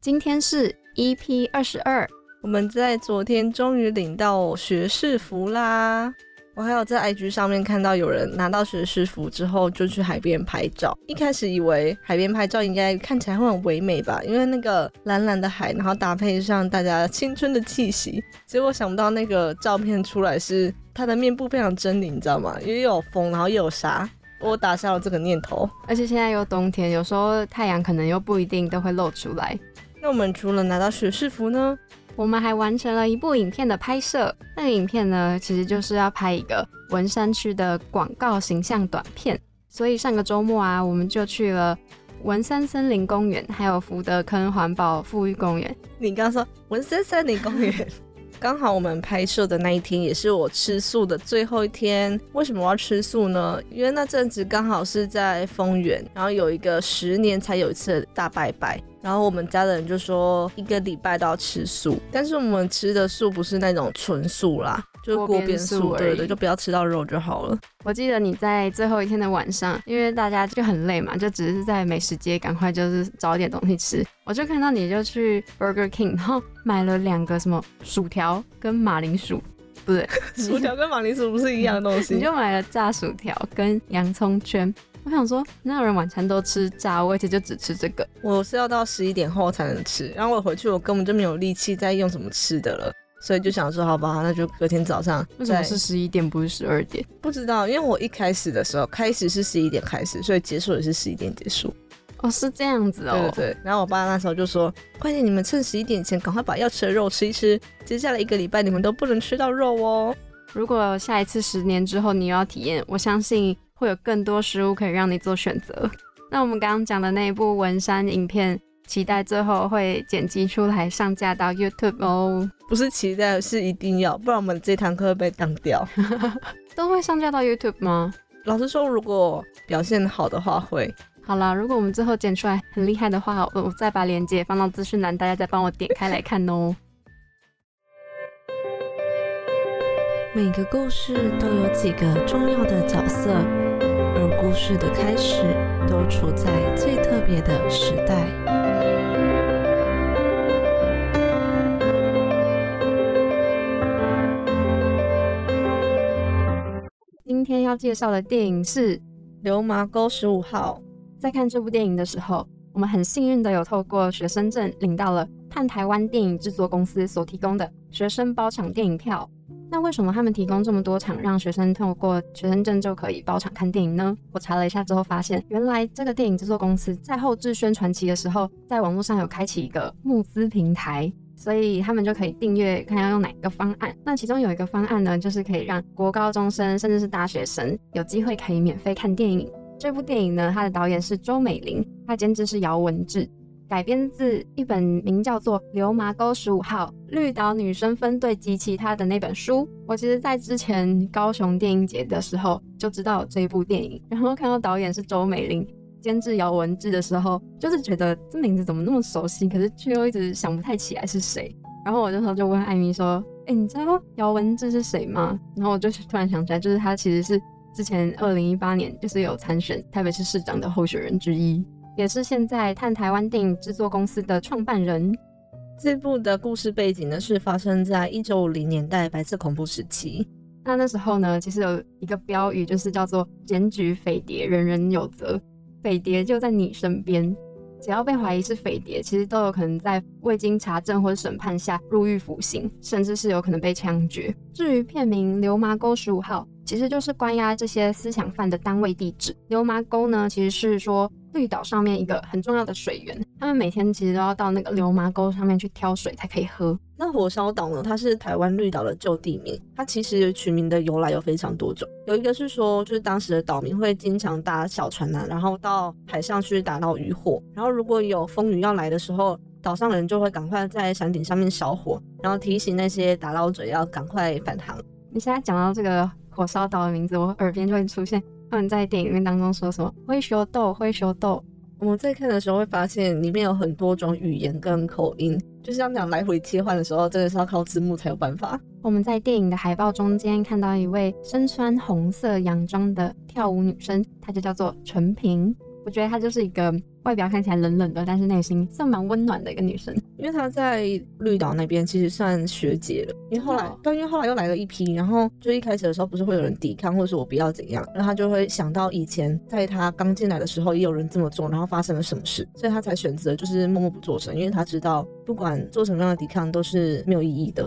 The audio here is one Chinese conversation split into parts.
今天是 EP 二十二，我们在昨天终于领到学士服啦！我还有在 IG 上面看到有人拿到学士服之后就去海边拍照。一开始以为海边拍照应该看起来会很唯美吧，因为那个蓝蓝的海，然后搭配上大家青春的气息。结果想不到那个照片出来是他的面部非常狰狞，你知道吗？因为又有风，然后又有沙。我打消了这个念头。而且现在又冬天，有时候太阳可能又不一定都会露出来。那我们除了拿到学士服呢，我们还完成了一部影片的拍摄。那个影片呢，其实就是要拍一个文山区的广告形象短片。所以上个周末啊，我们就去了文山森林公园，还有福德坑环保富裕公园。你刚刚说文山森林公园。刚好我们拍摄的那一天也是我吃素的最后一天。为什么我要吃素呢？因为那阵子刚好是在丰原，然后有一个十年才有一次大拜拜。然后我们家的人就说一个礼拜都要吃素，但是我们吃的素不是那种纯素啦，就是锅边素，对对，就不要吃到肉就好了。我记得你在最后一天的晚上，因为大家就很累嘛，就只是在美食街赶快就是找点东西吃。我就看到你就去 Burger King，然后买了两个什么薯条跟马铃薯，不对，薯条跟马铃薯不是一样的东西。你就买了炸薯条跟洋葱圈。我想说，那有人晚餐都吃炸，我而且就只吃这个。我是要到十一点后才能吃，然后我回去我根本就没有力气再用什么吃的了，所以就想说，好吧，那就隔天早上。为什么是十一点不是十二点？不知道，因为我一开始的时候开始是十一点开始，所以结束也是十一点结束。哦，是这样子哦。对对。然后我爸那时候就说：“快点，你们趁十一点前赶快把要吃的肉吃一吃，接下来一个礼拜你们都不能吃到肉哦。”如果下一次十年之后你又要体验，我相信。会有更多食物可以让你做选择。那我们刚刚讲的那一部文山影片，期待最后会剪辑出来上架到 YouTube 哦。不是期待，是一定要，不然我们这堂课会被当掉。都会上架到 YouTube 吗？老实说，如果表现好的话会。好啦，如果我们最后剪出来很厉害的话，我我再把链接放到资讯栏，大家再帮我点开来看哦。每个故事都有几个重要的角色。而故事的开始都处在最特别的时代。今天要介绍的电影是《流麻沟十五号》。在看这部电影的时候，我们很幸运的有透过学生证领到了探台湾电影制作公司所提供的学生包场电影票。那为什么他们提供这么多场，让学生透过学生证就可以包场看电影呢？我查了一下之后发现，原来这个电影制作公司在后置宣传期的时候，在网络上有开启一个募资平台，所以他们就可以订阅，看要用哪个方案。那其中有一个方案呢，就是可以让国高中生甚至是大学生有机会可以免费看电影。这部电影呢，它的导演是周美玲，它监制是姚文志。改编自一本名叫做《流麻沟十五号：绿岛女生分队及其他》的那本书。我其实，在之前高雄电影节的时候就知道这一部电影，然后看到导演是周美玲，监制姚文志的时候，就是觉得这名字怎么那么熟悉，可是却又一直想不太起来是谁。然后我那时候就问艾米说：“哎，你知道姚文志是谁吗？”然后我就突然想起来，就是他其实是之前二零一八年就是有参选台北市市长的候选人之一。也是现在探台湾电影制作公司的创办人。这部的故事背景呢，是发生在一九五零年代白色恐怖时期。那那时候呢，其实有一个标语，就是叫做“检举匪谍，人人有责”。匪谍就在你身边，只要被怀疑是匪谍，其实都有可能在未经查证或者审判下入狱服刑，甚至是有可能被枪决。至于片名《流麻沟十五号》，其实就是关押这些思想犯的单位地址。流麻沟呢，其实是说。绿岛上面一个很重要的水源，他们每天其实都要到那个流麻沟上面去挑水才可以喝。那火烧岛呢？它是台湾绿岛的旧地名，它其实取名的由来有非常多种。有一个是说，就是当时的岛民会经常搭小船啊，然后到海上去打捞渔火，然后如果有风雨要来的时候，岛上的人就会赶快在山顶上面烧火，然后提醒那些打捞者要赶快返航。你现在讲到这个火烧岛的名字，我耳边就会出现。他们在电影院当中说什么“灰修豆，灰修豆”。我们在看的时候会发现，里面有很多种语言跟口音，就是要讲来回切换的时候，真的是要靠字幕才有办法。我们在电影的海报中间看到一位身穿红色洋装的跳舞女生，她就叫做陈平。我觉得她就是一个外表看起来冷冷的，但是内心算蛮温暖的一个女生。因为她在绿岛那边其实算学姐了，因为后来哦，对，因为后来又来了一批，然后就一开始的时候不是会有人抵抗，或者说我不要怎样，然后她就会想到以前在她刚进来的时候也有人这么做，然后发生了什么事，所以她才选择就是默默不作声，因为她知道不管做什么样的抵抗都是没有意义的。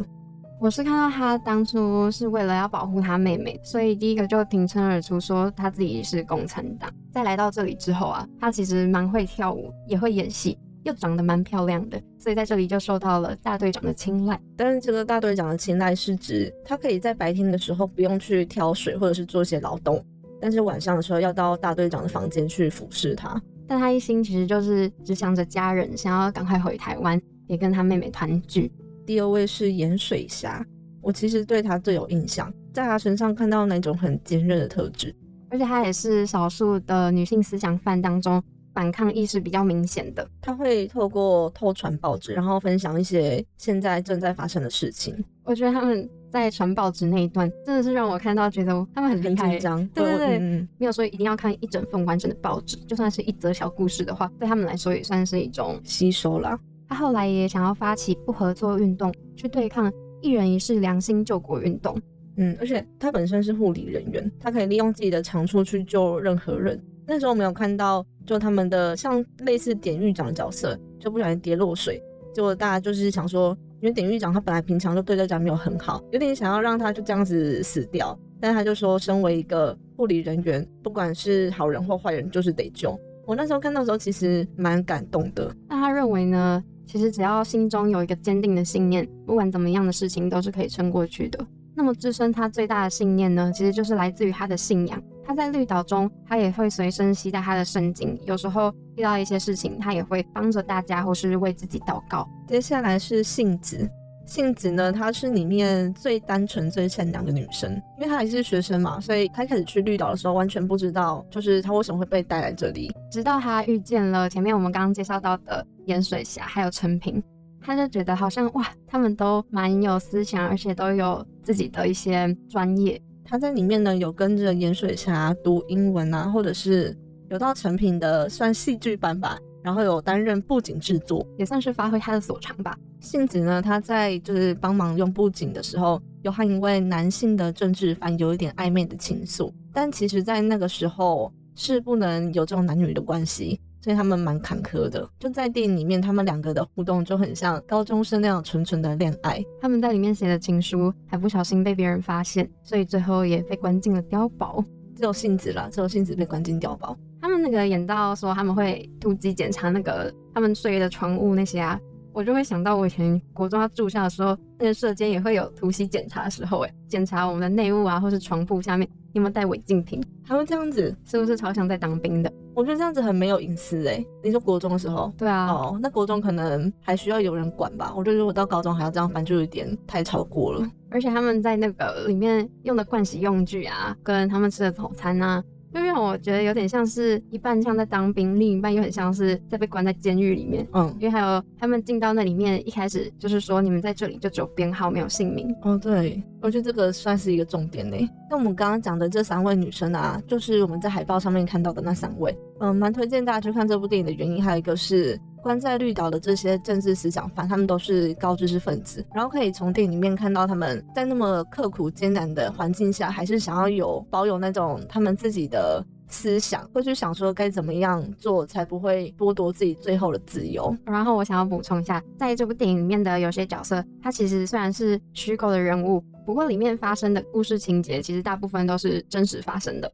我是看到他当初是为了要保护他妹妹，所以第一个就挺身而出说他自己是共产党。在来到这里之后啊，他其实蛮会跳舞，也会演戏，又长得蛮漂亮的，所以在这里就受到了大队长的青睐。但是这个大队长的青睐是指他可以在白天的时候不用去挑水或者是做一些劳动，但是晚上的时候要到大队长的房间去服侍他。但他一心其实就是只想着家人，想要赶快回台湾，也跟他妹妹团聚。第二位是盐水虾，我其实对他最有印象，在他身上看到那种很坚韧的特质。而且她也是少数的女性思想犯当中反抗意识比较明显的。他会透过偷传报纸，然后分享一些现在正在发生的事情，我觉得他们在传报纸那一段，真的是让我看到觉得他们很很厉害紧。张。对对对嗯，没有说一定要看一整份完整的报纸，就算是一则小故事的话，对他们来说也算是一种。吸收啦。他后来也想要发起不合作运动，去对抗一人一世良心救国运动。嗯，而且他本身是护理人员，他可以利用自己的长处去救任何人。那时候我们有看到，就他们的像类似典狱长的角色，就不小心跌落水，结果大家就是想说，因为典狱长他本来平常就对大家没有很好，有点想要让他就这样子死掉，但是他就说，身为一个护理人员，不管是好人或坏人，就是得救。我那时候看到的时候，其实蛮感动的。那他认为呢，其实只要心中有一个坚定的信念，不管怎么样的事情都是可以撑过去的。那么支撑他最大的信念呢，其实就是来自于他的信仰。他在绿岛中，他也会随身携带他的圣经，有时候遇到一些事情，他也会帮着大家或是为自己祷告。接下来是杏子，杏子呢，她是里面最单纯、最善良的女生，因为她还是学生嘛，所以她一开始去绿岛的时候，完全不知道，就是她为什么会被带来这里。直到她遇见了前面我们刚刚介绍到的盐水侠，还有陈平，她就觉得好像哇，他们都蛮有思想，而且都有自己的一些专业。她在里面呢，有跟着盐水侠读英文啊，或者是有到成品的算戏剧班吧，然后有担任布景制作。也算是发挥他的所长吧。杏子呢，她在就是帮忙用布景的时候，有和一位男性的政治犯有一点暧昧的情愫，但其实，在那个时候是不能有这种男女的关系，所以他们蛮坎坷的。就在电影里面，他们两个的互动就很像高中生那样纯纯的恋爱。他们在里面写的情书还不小心被别人发现，所以最后也被关进了碉堡。只有杏子了，只有杏子被关进碉堡。他们那个演到说他们会突击检查那个他们睡的床屋那些啊，我就会想到我以前国中要住校的时候，那个舍监也会有突袭检查的时候，哎，检查我们的内务啊，或是床铺下面有没有带违禁品，他们这样子，是不是超像在当兵的？我觉得这样子很没有隐私哎、你说国中的时候？对啊，哦，那国中可能还需要有人管吧。我觉得如果到高中还要这样翻，就有点太超过了。而且他们在那个里面用的盥洗用具啊，跟他们吃的早餐啊，就让我觉得有点像是一半像在当兵，另一半又很像是在被关在监狱里面。嗯，因为还有他们进到那里面，一开始就是说你们在这里就只有编号没有姓名，哦，对，我觉得这个算是一个重点呢。那我们刚刚讲的这三位女生啊，就是我们在海报上面看到的那三位。嗯，蛮推荐大家去看这部电影的原因，还有一个是关在绿岛的这些政治思想犯，他们都是高知识分子，然后可以从电影里面看到他们在那么刻苦艰难的环境下，还是想要有保有那种他们自己的。思想会去想说该怎么样做才不会剥夺自己最后的自由。然后我想要补充一下，在这部电影里面的有些角色，他其实虽然是虚构的人物，不过里面发生的故事情节，其实大部分都是真实发生的。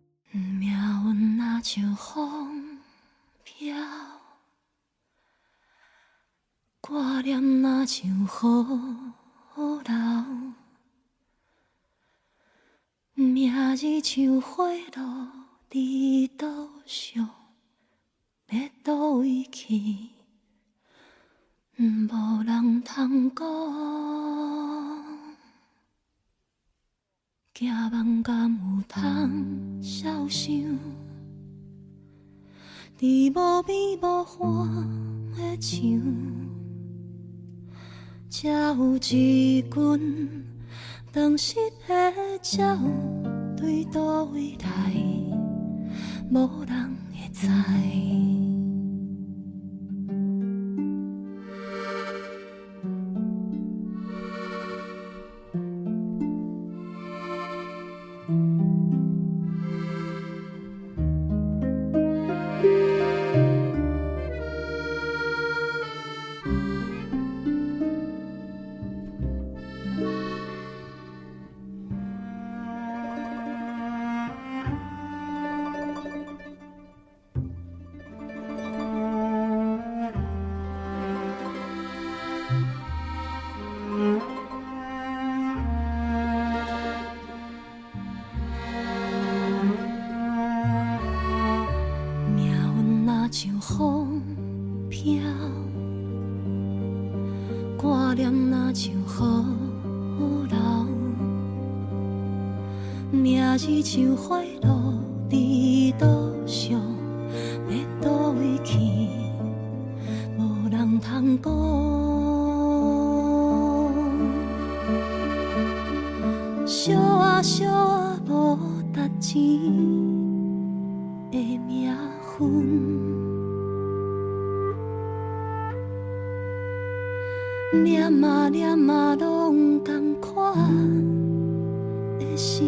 挂念若像雨流，明日像花落伫岛上，要倒位去，无人通讲。行梦敢有通晓想？伫无边无欢的墙，才有一群当时的鸟对倒位来，无人会知。日像花落伫倒上，要倒位去，无人通讲。烧啊烧啊，无值钱的名分。念啊念啊，拢同款的身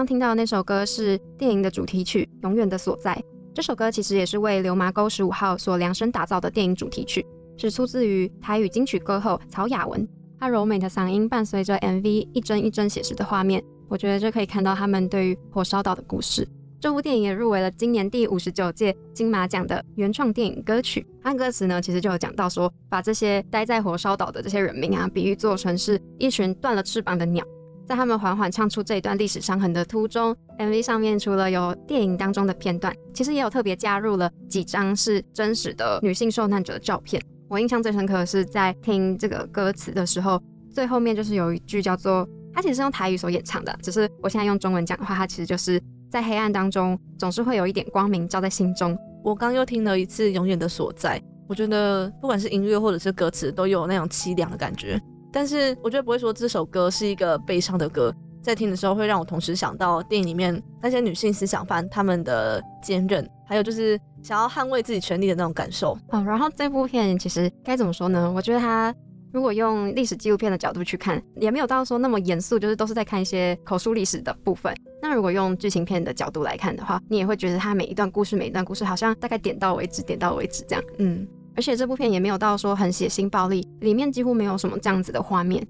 刚听到的那首歌是电影的主题曲《永远的所在》。这首歌其实也是为流麻沟十五号所量身打造的电影主题曲，是出自于台语金曲歌后曹雅文。她柔美的嗓音伴随着 MV 一帧一帧写实的画面，我觉得这可以看到他们对于火烧岛的故事。这部电影也入围了今年第五十九届金马奖的原创电影歌曲。它歌词呢，其实就有讲到说，把这些待在火烧岛的这些人民啊，比喻做成是一群断了翅膀的鸟。在他们缓缓唱出这一段历史伤痕的途中，MV 上面除了有电影当中的片段，其实也有特别加入了几张是真实的女性受难者的照片。我印象最深刻的是在听这个歌词的时候，最后面就是有一句叫做，它其实是用台语所演唱的，只是我现在用中文讲的话，它其实就是在黑暗当中总是会有一点光明照在心中。我刚又听了一次《永远的所在》，我觉得不管是音乐或者是歌词，都有那种凄凉的感觉。但是我觉得不会说这首歌是一个悲伤的歌，在听的时候会让我同时想到电影里面那些女性思想犯他们的坚韧，还有就是想要捍卫自己权利的那种感受。哦，然后这部片其实该怎么说呢？我觉得它如果用历史纪录片的角度去看，也没有到说那么严肃，就是都是在看一些口述历史的部分。那如果用剧情片的角度来看的话，你也会觉得它每一段故事、每一段故事好像大概点到为止，点到为止这样。嗯，而且这部片也没有到说很血腥暴力，里面几乎没有什么这样子的画面。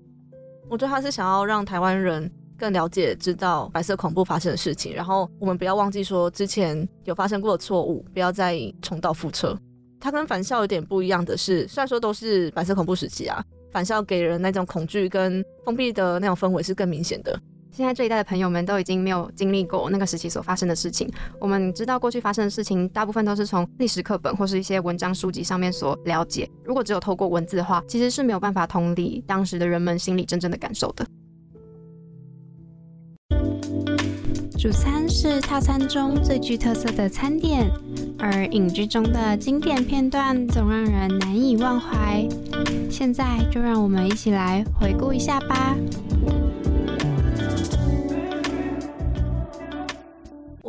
我觉得他是想要让台湾人更了解、知道白色恐怖发生的事情，然后我们不要忘记说之前有发生过的错误，不要再重蹈覆辙。它跟返校有点不一样的是，虽然说都是白色恐怖时期啊，返校给人那种恐惧跟封闭的那种氛围是更明显的。现在这一代的朋友们都已经没有经历过那个时期所发生的事情。我们知道过去发生的事情，大部分都是从历史课本或是一些文章书籍上面所了解。如果只有透过文字的话，其实是没有办法同理当时的人们心里真正的感受的。主餐是套餐中最具特色的餐点，而影剧中的经典片段总让人难以忘怀。现在就让我们一起来回顾一下吧。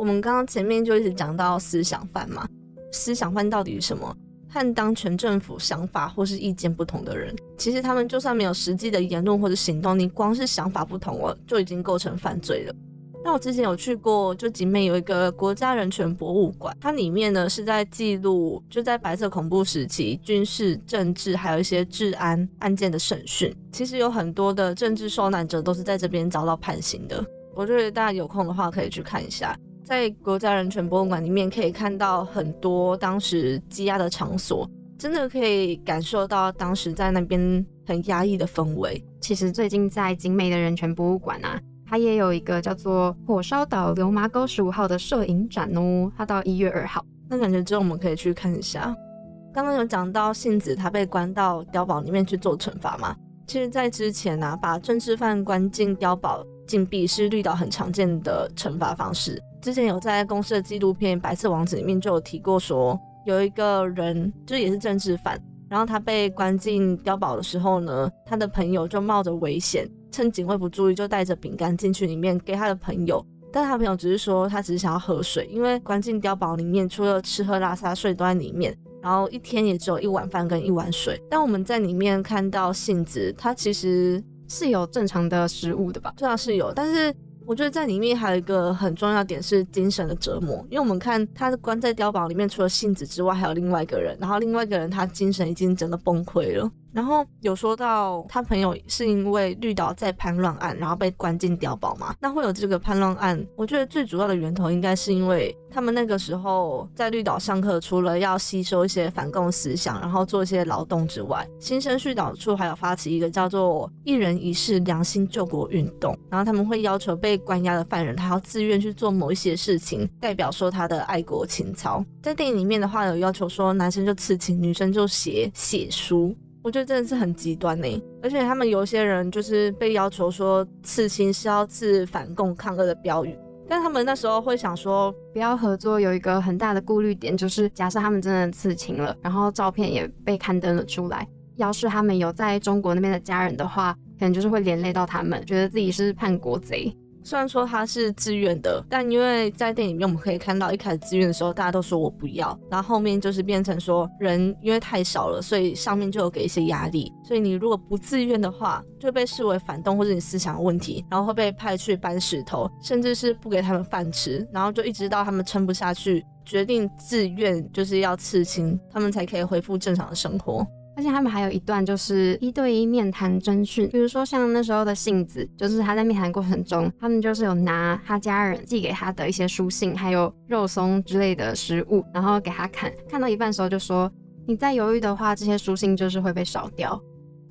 我们刚刚前面就一直讲到思想犯嘛，思想犯到底是什么？和当权政府想法或是意见不同的人，其实他们就算没有实际的言论或者行动，你光是想法不同了，就已经构成犯罪了。那我之前有去过，就景美有一个国家人权博物馆，它里面呢是在记录就在白色恐怖时期军事、政治还有一些治安案件的审讯。其实有很多的政治受难者都是在这边遭到判刑的。我觉得大家有空的话可以去看一下，在国家人权博物馆里面可以看到很多当时羁押的场所，真的可以感受到当时在那边很压抑的氛围。其实最近在景美的人权博物馆啊，它也有一个叫做“火烧岛流麻沟十五号”的摄影展哦，它到一月二号。那感觉之后我们可以去看一下。刚刚有讲到杏子她被关到碉堡里面去做惩罚嘛？其实，在之前呢、啊，把政治犯关进碉堡禁闭是绿岛很常见的惩罚方式。之前有在公司的纪录片《白色王子》里面就有提过说，有一个人就也是政治犯，然后他被关进碉堡的时候呢，他的朋友就冒着危险，趁警卫不注意，就带着饼干进去里面给他的朋友。但他朋友只是说他只是想要喝水，因为关进碉堡里面，除了吃喝拉撒睡都在里面，然后一天也只有一碗饭跟一碗水。但我们在里面看到杏子，他其实是有正常的食物的吧？这样是有，但是我觉得在里面还有一个很重要点是精神的折磨，因为我们看他关在碉堡里面，除了杏子之外，还有另外一个人，然后另外一个人他精神已经真的崩溃了。然后有说到他朋友是因为绿岛在叛乱案，然后被关进碉堡嘛？那会有这个叛乱案，我觉得最主要的源头应该是因为他们那个时候在绿岛上课，除了要吸收一些反共思想，然后做一些劳动之外，新生训导处还有发起一个叫做“一人一事良心救国”运动，然后他们会要求被关押的犯人，他要自愿去做某一些事情，代表说他的爱国情操。在电影里面的话，有要求说男生就刺青，女生就写写书。我觉得真的是很极端呢，而且他们有些人就是被要求说刺青是要刺反共抗俄的标语，但他们那时候会想说不要合作，有一个很大的顾虑点就是假设他们真的刺青了，然后照片也被刊登了出来，要是他们有在中国那边的家人的话，可能就是会连累到他们，觉得自己是叛国贼。虽然说他是自愿的，但因为在电影里面我们可以看到，一开始自愿的时候大家都说我不要，然后后面就是变成说人因为太少了，所以上面就有给一些压力，所以你如果不自愿的话，就被视为反动或者你思想问题，然后会被派去搬石头，甚至是不给他们饭吃，然后就一直到他们撑不下去，决定自愿就是要刺青，他们才可以恢复正常的生活。而且他们还有一段就是一对一面谈征讯，比如说像那时候的杏子，就是他在面谈过程中，他们就是有拿他家人寄给他的一些书信，还有肉松之类的食物，然后给他看，看到一半时候就说：“你再犹豫的话，这些书信就是会被烧掉。”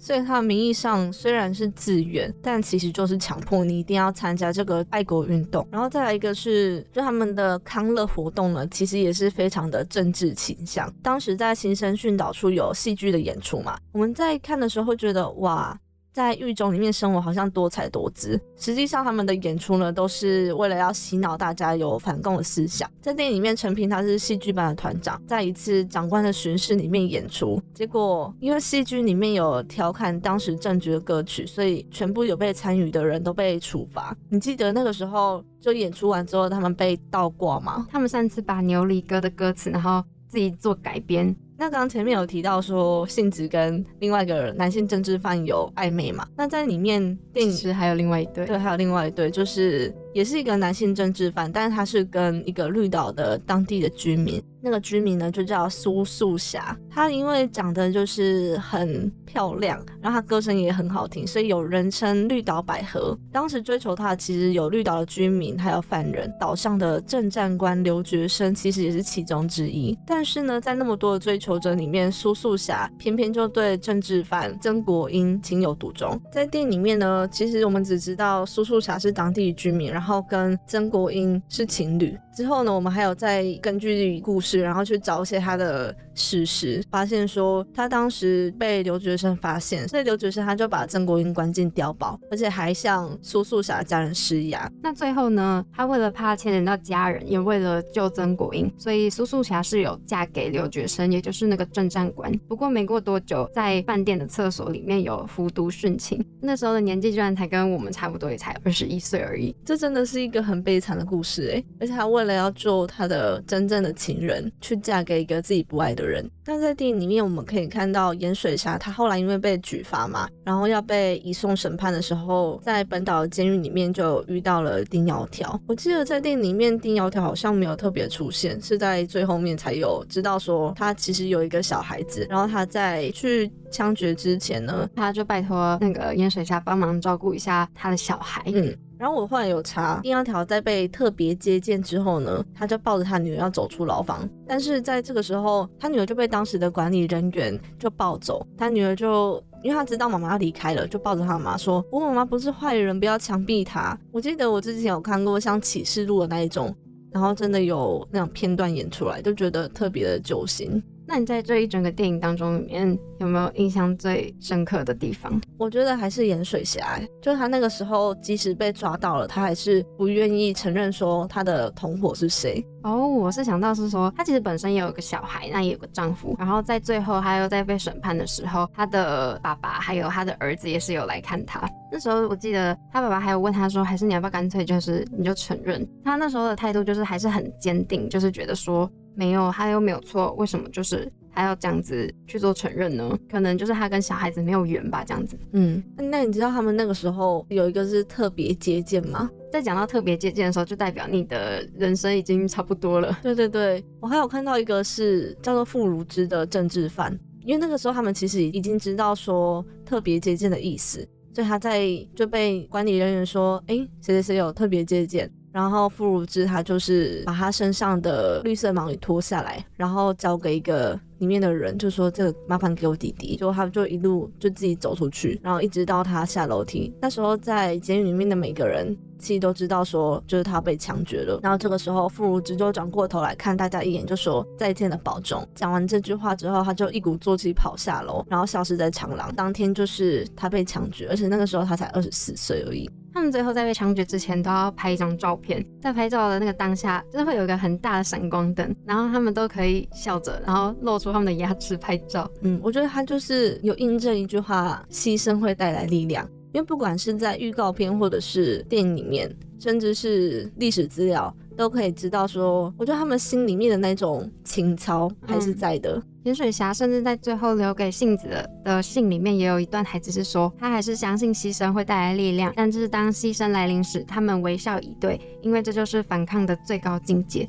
所以他名义上虽然是自愿，但其实就是强迫你一定要参加这个爱国运动。然后再来一个是，就他们的康乐活动呢，其实也是非常的政治倾向。当时在新生训导处有戏剧的演出嘛，我们在看的时候会觉得哇。在狱中里面生活好像多彩多姿，实际上他们的演出呢，都是为了要洗脑大家有反共的思想。在电影里面，陈平他是戏剧班的团长，在一次长官的巡视里面演出，结果因为戏剧里面有调侃当时政局的歌曲，所以全部有被参与的人都被处罚。你记得那个时候就演出完之后，他们被倒挂吗？他们上次把牛里歌的歌词，然后自己做改编。那刚刚前面有提到说，杏子跟另外一个男性政治犯有暧昧嘛？那在里面电影其实还有另外一对，对，还有另外一对，就是也是一个男性政治犯，但是他是跟一个绿岛的当地的居民。那个居民呢，就叫苏素霞。她因为长得就是很漂亮，然后她歌声也很好听，所以有人称绿岛百合。当时追求她其实有绿岛的居民，还有犯人。岛上的政战官刘觉生其实也是其中之一。但是呢，在那么多的追求者里面，苏素霞偏偏就对政治犯曾国英情有独钟。在电影里面呢，其实我们只知道苏素霞是当地居民，然后跟曾国英是情侣。之后呢，我们还有再根据故事。然后去找一些他的事实，发现说他当时被刘觉生发现，所以刘觉生他就把曾国英关进碉堡，而且还向苏素霞家人施压。那最后呢，他为了怕牵连到家人，也为了救曾国英，所以苏素霞是有嫁给刘觉生，也就是那个政战官。不过没过多久，在饭店的厕所里面有服毒殉情。那时候的年纪居然才跟我们差不多，也才二十一岁而已。这真的是一个很悲惨的故事哎，而且他为了要救他的真正的情人。去嫁给一个自己不爱的人。但在电影里面，我们可以看到盐水霞，她后来因为被举发嘛，然后要被移送审判的时候，在本岛的监狱里面就遇到了丁窈窕。我记得在电影里面，丁窈窕好像没有特别出现，是在最后面才有知道说他其实有一个小孩子。然后他在去枪决之前呢，他就拜托那个盐水霞帮忙照顾一下他的小孩。嗯。然后我后来有查，丁窈窕在被特别接见之后呢，他就抱着他女儿要走出牢房，但是在这个时候，他女儿就被当时的管理人员就抱走，他女儿就因为他知道妈妈要离开了，就抱着他妈说：“我妈妈不是坏人，不要枪毙她。”我记得我之前有看过像启示录的那一种，然后真的有那种片段演出来，就觉得特别的揪心。那你在这一整个电影当中里面有没有印象最深刻的地方？我觉得还是盐水侠，就他那个时候即使被抓到了，他还是不愿意承认说他的同伙是谁。哦，我是想到是说他其实本身也有个小孩，那也有个丈夫，然后在最后他又在被审判的时候，他的爸爸还有他的儿子也是有来看他。那时候我记得他爸爸还有问他说，还是你要不要干脆就是你就承认？他那时候的态度就是还是很坚定，就是觉得说。没有，他又没有错，为什么就是他要这样子去做承认呢？可能就是他跟小孩子没有缘吧，这样子。嗯，那你知道他们那个时候有一个是特别接见吗？在讲到特别接见的时候，就代表你的人生已经差不多了。对对对，我还有看到一个是叫做傅如之的政治犯。因为那个时候他们其实已经知道说特别接见的意思，所以他在就被管理人员说，哎，谁谁谁有特别接见。然后傅如之他就是把他身上的绿色毛衣脱下来，然后交给一个里面的人，就说这个麻烦给我弟弟。就他就一路就自己走出去，然后一直到他下楼梯。那时候在监狱里面的每个人其实都知道说就是他被枪决了。然后这个时候傅如之就转过头来看大家一眼，就说再见了保重。讲完这句话之后，他就一鼓作气跑下楼，然后消失在长廊。当天就是他被枪决，而且那个时候他才二十四岁而已。他们最后在被枪决之前都要拍一张照片，在拍照的那个当下，就是会有一个很大的闪光灯，然后他们都可以笑着，然后露出他们的牙齿拍照。嗯，我觉得他就是有印证一句话：牺牲会带来力量。因为不管是在预告片或者是电影里面，甚至是历史资料。都可以知道，说我觉得他们心里面的那种情操还是在的。盐水侠甚至在最后留给杏子的信里面，也有一段台词是说，他还是相信牺牲会带来力量，但是当牺牲来临时，他们微笑以对，因为这就是反抗的最高境界。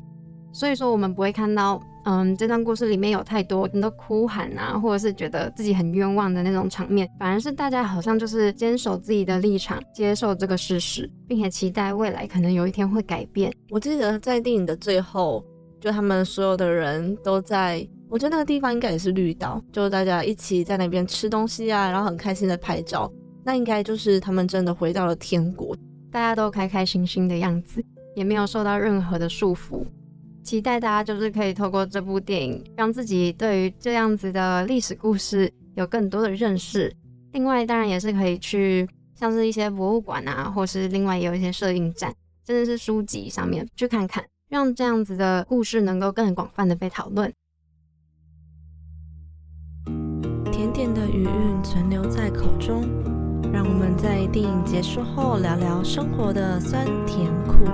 所以说，我们不会看到。嗯，这段故事里面有太多很多哭喊啊，或者是觉得自己很冤枉的那种场面，反而是大家好像就是坚守自己的立场，接受这个事实，并且期待未来可能有一天会改变。我记得在电影的最后，就他们所有的人都在，我觉得那个地方应该也是绿岛，就大家一起在那边吃东西啊，然后很开心的拍照，那应该就是他们真的回到了天国，大家都开开心心的样子，也没有受到任何的束缚。期待大家就是可以透过这部电影，让自己对于这样子的历史故事有更多的认识。另外，当然也是可以去像是一些博物馆啊，或是另外也有一些摄影展，甚至是书籍上面去看看，让这样子的故事能够更广泛的被讨论。甜甜的余韵存留在口中，让我们在电影结束后聊聊生活的酸甜苦。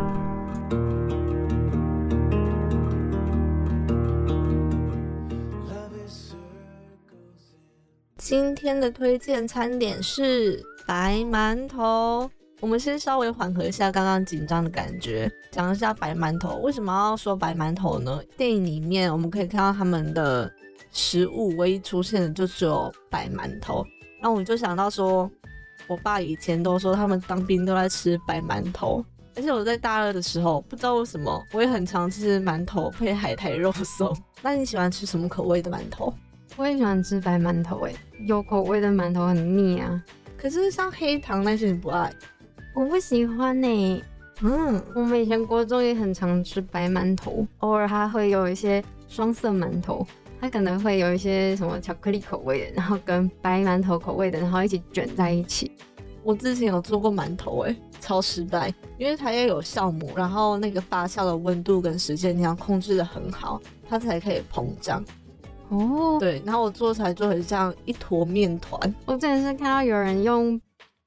今天的推荐餐点是白馒头。我们先稍微缓和一下刚刚紧张的感觉，讲一下白馒头。为什么要说白馒头呢？电影里面我们可以看到他们的食物唯一出现的就只有白馒头。然后我就想到说，我爸以前都说他们当兵都在吃白馒头，而且我在大二的时候不知道为什么我也很常吃馒头配海苔肉松。那你喜欢吃什么口味的馒头？我也喜欢吃白馒头，哎，有口味的馒头很腻啊。可是像黑糖那些你不爱，我不喜欢呢。嗯，我们以前国中也很常吃白馒头，偶尔还会有一些双色馒头，它可能会有一些什么巧克力口味的，然后跟白馒头口味的，然后一起卷在一起。我之前有做过馒头，哎，超失败，因为它要有酵母，然后那个发酵的温度跟时间你要控制的很好，它才可以膨胀。哦，对，然后我做出来就很像一坨面团。我之前是看到有人用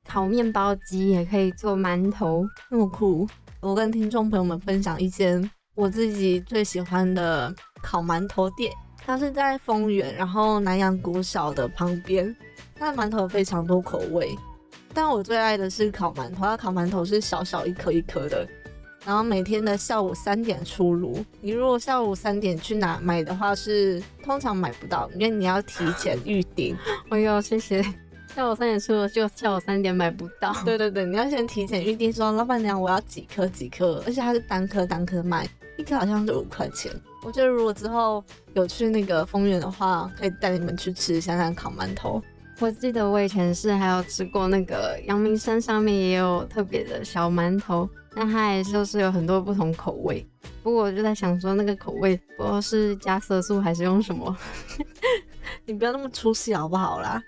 烤面包机也可以做馒头，那么酷。我跟听众朋友们分享一间我自己最喜欢的烤馒头店，它是在丰原，然后南洋国小的旁边。它的馒头非常多口味，但我最爱的是烤馒头。它烤馒头是小小一颗一颗的。然后每天的下午三点出炉。你如果下午三点去哪买的话，是通常买不到，因为你要提前预定。哎呦，谢谢。下午三点出炉，就下午三点买不到。对对对，你要先提前预定，说老板娘我要几颗几颗，而且它是单颗单颗卖，一颗好像是五块钱。我觉得如果之后有去那个丰原的话，可以带你们去吃香香烤馒头。我记得我以前是还有吃过那个阳明山上面也有特别的小馒头。那它也就是有很多不同口味，不过我就在想说，那个口味不知道是加色素还是用什么，你不要那么出戏好不好啦？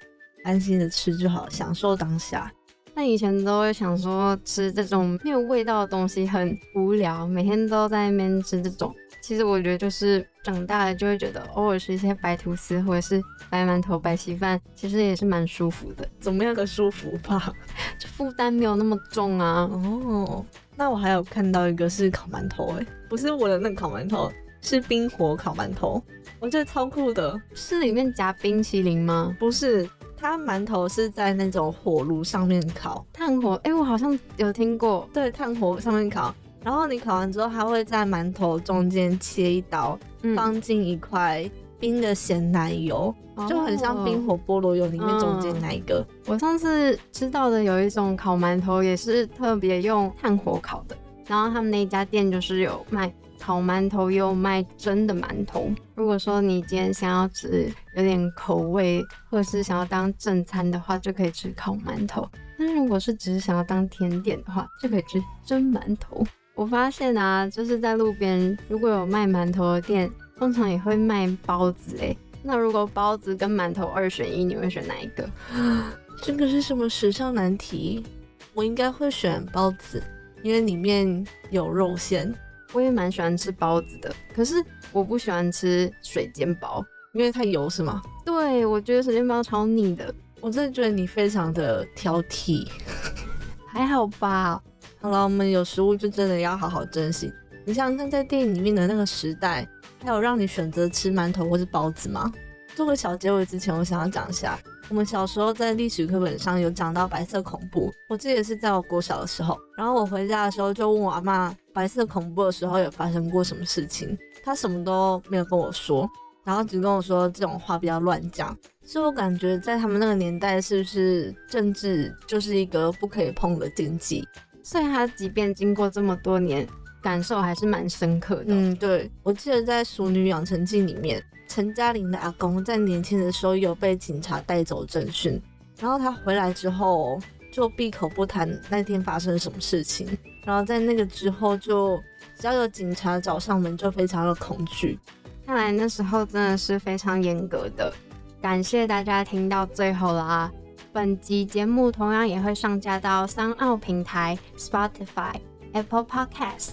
安心的吃就好，享受当下。那以前都会想说，吃这种没有味道的东西很无聊，每天都在那边吃这种。其实我觉得就是长大了就会觉得，偶尔吃一些白吐司或者是白馒头、白稀饭，其实也是蛮舒服的。怎么样个舒服法？就负担没有那么重啊。哦。那我还有看到一个是烤馒头，哎，不是我的那个烤馒头，是冰火烤馒头，我觉得超酷的。是里面夹冰淇淋吗？不是，它馒头是在那种火炉上面烤，炭火。哎，我好像有听过。对，炭火上面烤，然后你烤完之后，它会在馒头中间切一刀，放进一块。冰的咸奶油，就很像冰火菠萝油里面中间那一个。我上次吃到的有一种烤馒头，也是特别用炭火烤的。然后他们那一家店就是有卖烤馒头，又卖蒸的馒头。如果说你今天想要吃有点口味，或者是想要当正餐的话，就可以吃烤馒头。但是如果是只是想要当甜点的话，就可以吃蒸馒头。我发现啊，就是在路边如果有卖馒头的店，通常也会卖包子诶。那如果包子跟馒头二选一，你会选哪一个？这个是什么时尚难题？我应该会选包子，因为里面有肉馅。我也蛮喜欢吃包子的，可是我不喜欢吃水煎包，因为太油是吗？对，我觉得水煎包超腻的。我真的觉得你非常的挑剔，还好吧？好了，我们有食物就真的要好好珍惜。你想想看，在电影里面的那个时代，还有让你选择吃馒头或是包子吗？做个小结尾之前，我想要讲一下，我们小时候在历史课本上有讲到白色恐怖。我记得是在我国小的时候，然后我回家的时候就问我阿妈，白色恐怖的时候有发生过什么事情？她什么都没有跟我说，然后只跟我说这种话不要乱讲。所以我感觉在他们那个年代，是不是政治就是一个不可以碰的禁忌？所以他即便经过这么多年，感受还是蛮深刻的。嗯，对，我记得在《熟女养成记》里面，陈嘉玲的阿公在年轻的时候有被警察带走侦讯，然后他回来之后就闭口不谈那天发生什么事情，然后在那个之后就只要有警察找上门就非常的恐惧。看来那时候真的是非常严格的。感谢大家听到最后啦！本集节目同样也会上架到三奥平台、Spotify、Apple Podcast，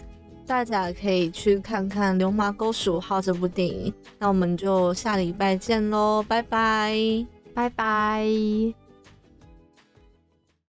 大家可以去看看《流氓沟十五号》这部电影。那我们就下礼拜见喽，拜拜，拜拜。